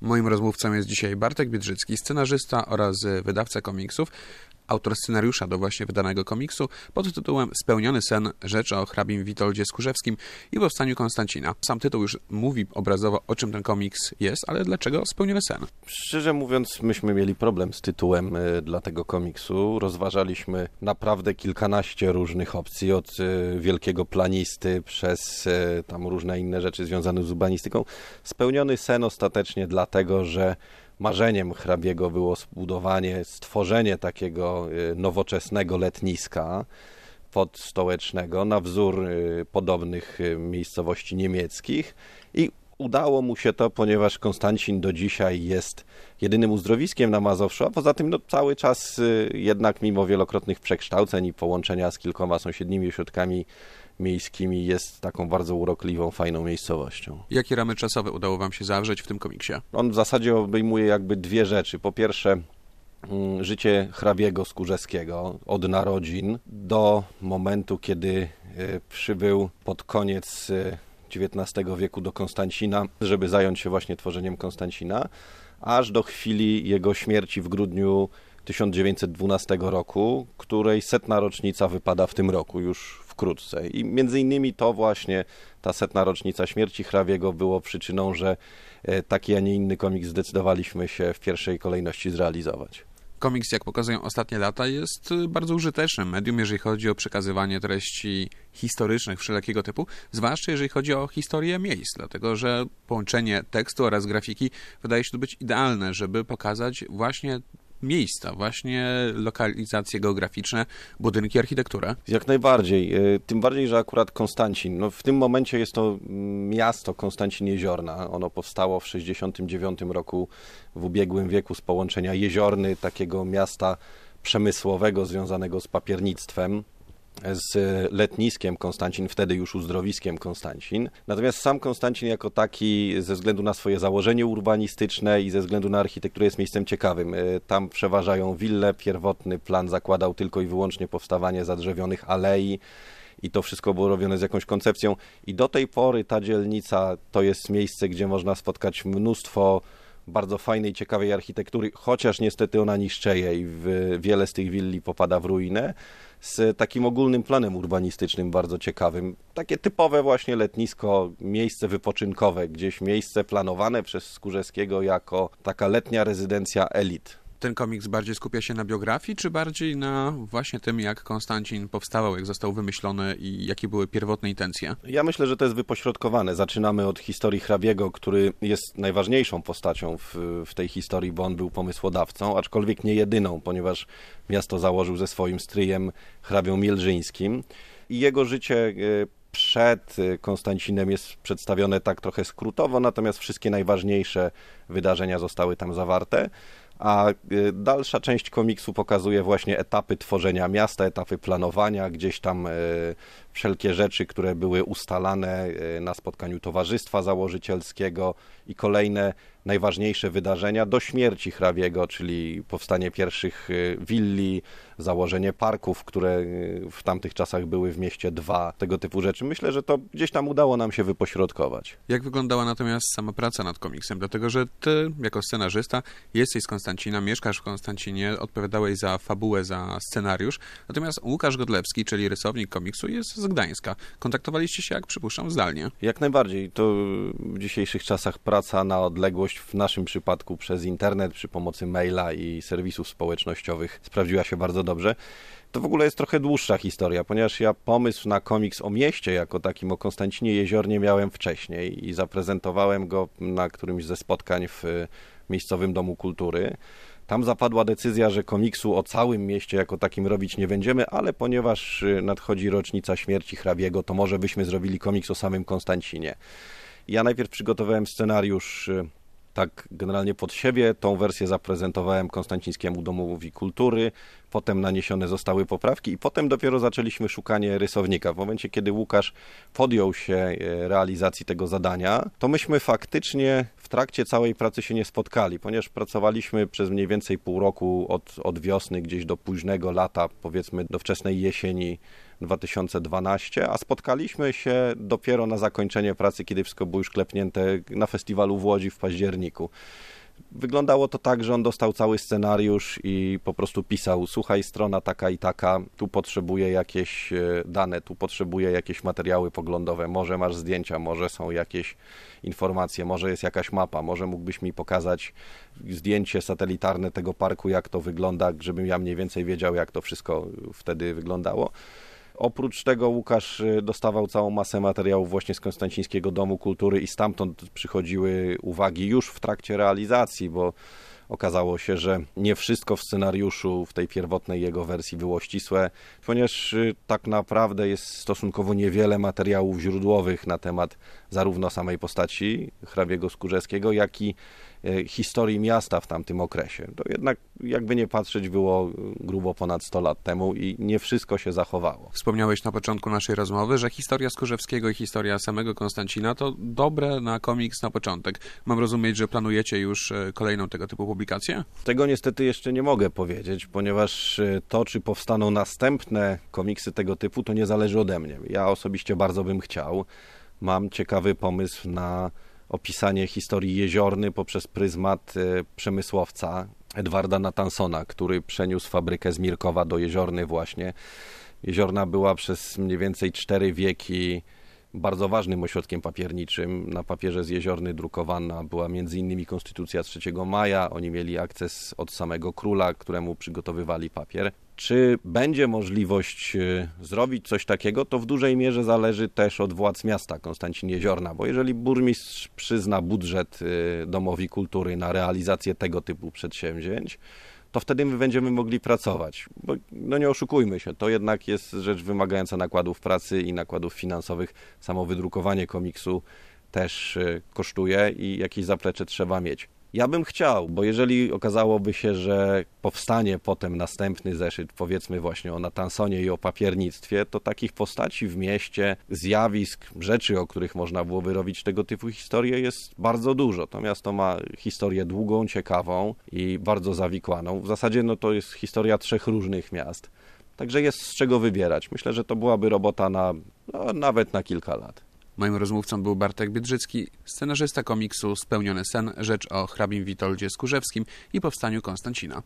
Moim rozmówcą jest dzisiaj Bartek Biedrzycki, scenarzysta oraz wydawca komiksów, autor scenariusza do właśnie wydanego komiksu pod tytułem Spełniony sen, rzecz o hrabim Witoldzie Skurzewskim i powstaniu Konstancina. Sam tytuł już mówi obrazowo, o czym ten komiks jest, ale dlaczego Spełniony sen? Szczerze mówiąc, myśmy mieli problem z tytułem y, dla tego komiksu. Rozważaliśmy naprawdę kilkanaście różnych opcji, od y, wielkiego planisty przez y, tam różne inne rzeczy związane z urbanistyką. Spełniony sen ostatecznie dlatego, że marzeniem hrabiego było zbudowanie, stworzenie takiego y, nowoczesnego letniska podstołecznego na wzór y, podobnych y, miejscowości niemieckich. I udało mu się to, ponieważ Konstancin do dzisiaj jest jedynym uzdrowiskiem na Mazowszu, a poza tym no, cały czas jednak mimo wielokrotnych przekształceń i połączenia z kilkoma sąsiednimi ośrodkami miejskimi jest taką bardzo urokliwą, fajną miejscowością. Jakie ramy czasowe udało Wam się zawrzeć w tym komiksie? On w zasadzie obejmuje jakby dwie rzeczy. Po pierwsze, mm, życie hrabiego Skórzewskiego od narodzin do momentu, kiedy e, przybył pod koniec XIX e, wieku do Konstancina, żeby zająć się właśnie tworzeniem Konstancina, aż do chwili jego śmierci w grudniu 1912 roku, której setna rocznica wypada w tym roku, już wkrótce. I między innymi to właśnie ta setna rocznica śmierci Hrawiego było przyczyną, że e, taki, a nie inny komiks zdecydowaliśmy się w pierwszej kolejności zrealizować. Komiks, jak pokazują ostatnie lata, jest e, bardzo użytecznym medium, jeżeli chodzi o przekazywanie treści historycznych wszelkiego typu, zwłaszcza jeżeli chodzi o historię miejsc, dlatego że połączenie tekstu oraz grafiki wydaje się tu być idealne, żeby pokazać właśnie miejsca, właśnie lokalizacje geograficzne, budynki, architekturę? Jak najbardziej. E, tym bardziej, że akurat Konstancin, no w tym momencie jest to miasto Konstancin Jeziorna. Ono powstało w 69 roku w ubiegłym wieku z połączenia jeziorny, takiego miasta przemysłowego związanego z papiernictwem z letniskiem Konstancin, wtedy już uzdrowiskiem Konstancin. Natomiast sam Konstancin jako taki, ze względu na swoje założenie urbanistyczne i ze względu na architekturę jest miejscem ciekawym. E, tam przeważają wille, pierwotny plan zakładał tylko i wyłącznie powstawanie zadrzewionych alei i to wszystko było robione z jakąś koncepcją i do tej pory ta dzielnica to jest miejsce, gdzie można spotkać mnóstwo bardzo fajnej, ciekawej architektury, chociaż niestety ona niszczeje i wiele z tych willi popada w ruinę z takim ogólnym planem urbanistycznym bardzo ciekawym. Takie typowe właśnie letnisko, miejsce wypoczynkowe, gdzieś miejsce planowane przez Skórzewskiego jako taka letnia rezydencja elit ten komiks bardziej skupia się na biografii, czy bardziej na właśnie tym, jak Konstancin powstawał, jak został wymyślony i jakie były pierwotne intencje? Ja myślę, że to jest wypośrodkowane. Zaczynamy od historii hrabiego, który jest najważniejszą postacią w, w tej historii, bo on był pomysłodawcą, aczkolwiek nie jedyną, ponieważ miasto założył ze swoim stryjem hrabią Mielżyńskim i jego życie e, przed Konstancinem jest przedstawione tak trochę skrótowo, natomiast wszystkie najważniejsze wydarzenia zostały tam zawarte a y, dalsza część komiksu pokazuje właśnie etapy tworzenia miasta, etapy planowania, gdzieś tam y, wszelkie rzeczy, które były ustalane y, na spotkaniu towarzystwa założycielskiego i kolejne najważniejsze wydarzenia do śmierci hrabiego, czyli powstanie pierwszych willi, założenie parków, które w tamtych czasach były w mieście dwa, tego typu rzeczy. Myślę, że to gdzieś tam udało nam się wypośrodkować. Jak wyglądała natomiast sama praca nad komiksem? Dlatego, że ty jako scenarzysta jesteś z Konstancina, mieszkasz w Konstancinie, odpowiadałeś za fabułę, za scenariusz, natomiast Łukasz Godlewski, czyli rysownik komiksu, jest z Gdańska. Kontaktowaliście się, jak przypuszczam, zdalnie. Jak najbardziej. To w dzisiejszych czasach praca na odległość, w naszym przypadku przez internet, przy pomocy maila i serwisów społecznościowych sprawdziła się bardzo dobrze. To w ogóle jest trochę dłuższa historia, ponieważ ja pomysł na komiks o mieście jako takim, o Konstancinie Jeziornie miałem wcześniej i zaprezentowałem go na którymś ze spotkań w miejscowym domu kultury. Tam zapadła decyzja, że komiksu o całym mieście jako takim robić nie będziemy, ale ponieważ y, nadchodzi rocznica śmierci hrabiego, to może byśmy zrobili komiks o samym Konstancinie. Ja najpierw przygotowałem scenariusz y, tak generalnie pod siebie. Tą wersję zaprezentowałem Konstancińskiemu Domowi Kultury. potem naniesione zostały poprawki i potem dopiero zaczęliśmy szukanie rysownika. W momencie, kiedy Łukasz podjął się e, realizacji tego zadania, to myśmy faktycznie w trakcie całej pracy się nie spotkali, ponieważ pracowaliśmy przez mniej więcej pół roku od, od wiosny gdzieś do późnego lata, powiedzmy do wczesnej jesieni 2012, a spotkaliśmy się dopiero na zakończenie pracy, kiedy wszystko było już klepnięte na festiwalu w Łodzi w październiku. Wyglądało to tak, że on dostał cały scenariusz i po prostu pisał: Słuchaj, strona taka i taka, tu potrzebuję jakieś e, dane, tu potrzebuję jakieś materiały poglądowe, może masz zdjęcia, może są jakieś informacje, może jest jakaś mapa, może mógłbyś mi pokazać zdjęcie satelitarne tego parku, jak to wygląda, żebym ja mniej więcej wiedział, jak to wszystko wtedy wyglądało. Oprócz tego Łukasz y, dostawał całą masę materiałów właśnie z Konstancińskiego Domu Kultury i stamtąd przychodziły uwagi już w trakcie realizacji, bo okazało się, że nie wszystko w scenariuszu, w tej pierwotnej jego wersji było ścisłe, ponieważ y, tak naprawdę jest stosunkowo niewiele materiałów źródłowych na temat zarówno samej postaci hrabiego Skórzewskiego, jak i historii miasta w tamtym okresie. To jednak, jakby nie patrzeć, było grubo ponad 100 lat temu i nie wszystko się zachowało. Wspomniałeś na początku naszej rozmowy, że historia Skurzewskiego i historia samego Konstancina to dobre na komiks na początek. Mam rozumieć, że planujecie już e, kolejną tego typu publikację? Tego niestety jeszcze nie mogę powiedzieć, ponieważ e, to, czy powstaną następne komiksy tego typu, to nie zależy ode mnie. Ja osobiście bardzo bym chciał. Mam ciekawy pomysł na opisanie historii jeziorny poprzez pryzmat e, przemysłowca Edwarda Natansona, który przeniósł fabrykę z Mirkowa do Jeziorny właśnie. Jeziorna była przez mniej więcej cztery wieki bardzo ważnym ośrodkiem papierniczym. Na papierze z Jeziorny drukowana była m.in. Konstytucja 3 maja. Oni mieli akces od samego króla, któremu przygotowywali papier. Czy będzie możliwość e, zrobić coś takiego, to w dużej mierze zależy też od władz miasta Konstancin Jeziorna, bo jeżeli burmistrz przyzna budżet e, Domowi Kultury na realizację tego typu przedsięwzięć, to wtedy my będziemy mogli pracować. Bo, no nie oszukujmy się, to jednak jest rzecz wymagająca nakładów pracy i nakładów finansowych. Samo wydrukowanie komiksu też e, kosztuje i jakieś zaplecze trzeba mieć. Ja bym chciał, bo jeżeli okazałoby się, że powstanie potem następny zeszyt, powiedzmy właśnie o Natansonie i o papiernictwie, to takich postaci w mieście, zjawisk, rzeczy, o których można byłoby robić tego typu historie jest bardzo dużo. To miasto ma historię długą, ciekawą i bardzo zawikłaną. W zasadzie no to jest historia trzech różnych miast. Także jest z czego wybierać. Myślę, że to byłaby robota na no, nawet na kilka lat. Moim rozmówcą był Bartek Biedrzycki, scenarzysta komiksu Spełniony sen, rzecz o hrabim Witoldzie Skórzewskim i powstaniu Konstancina.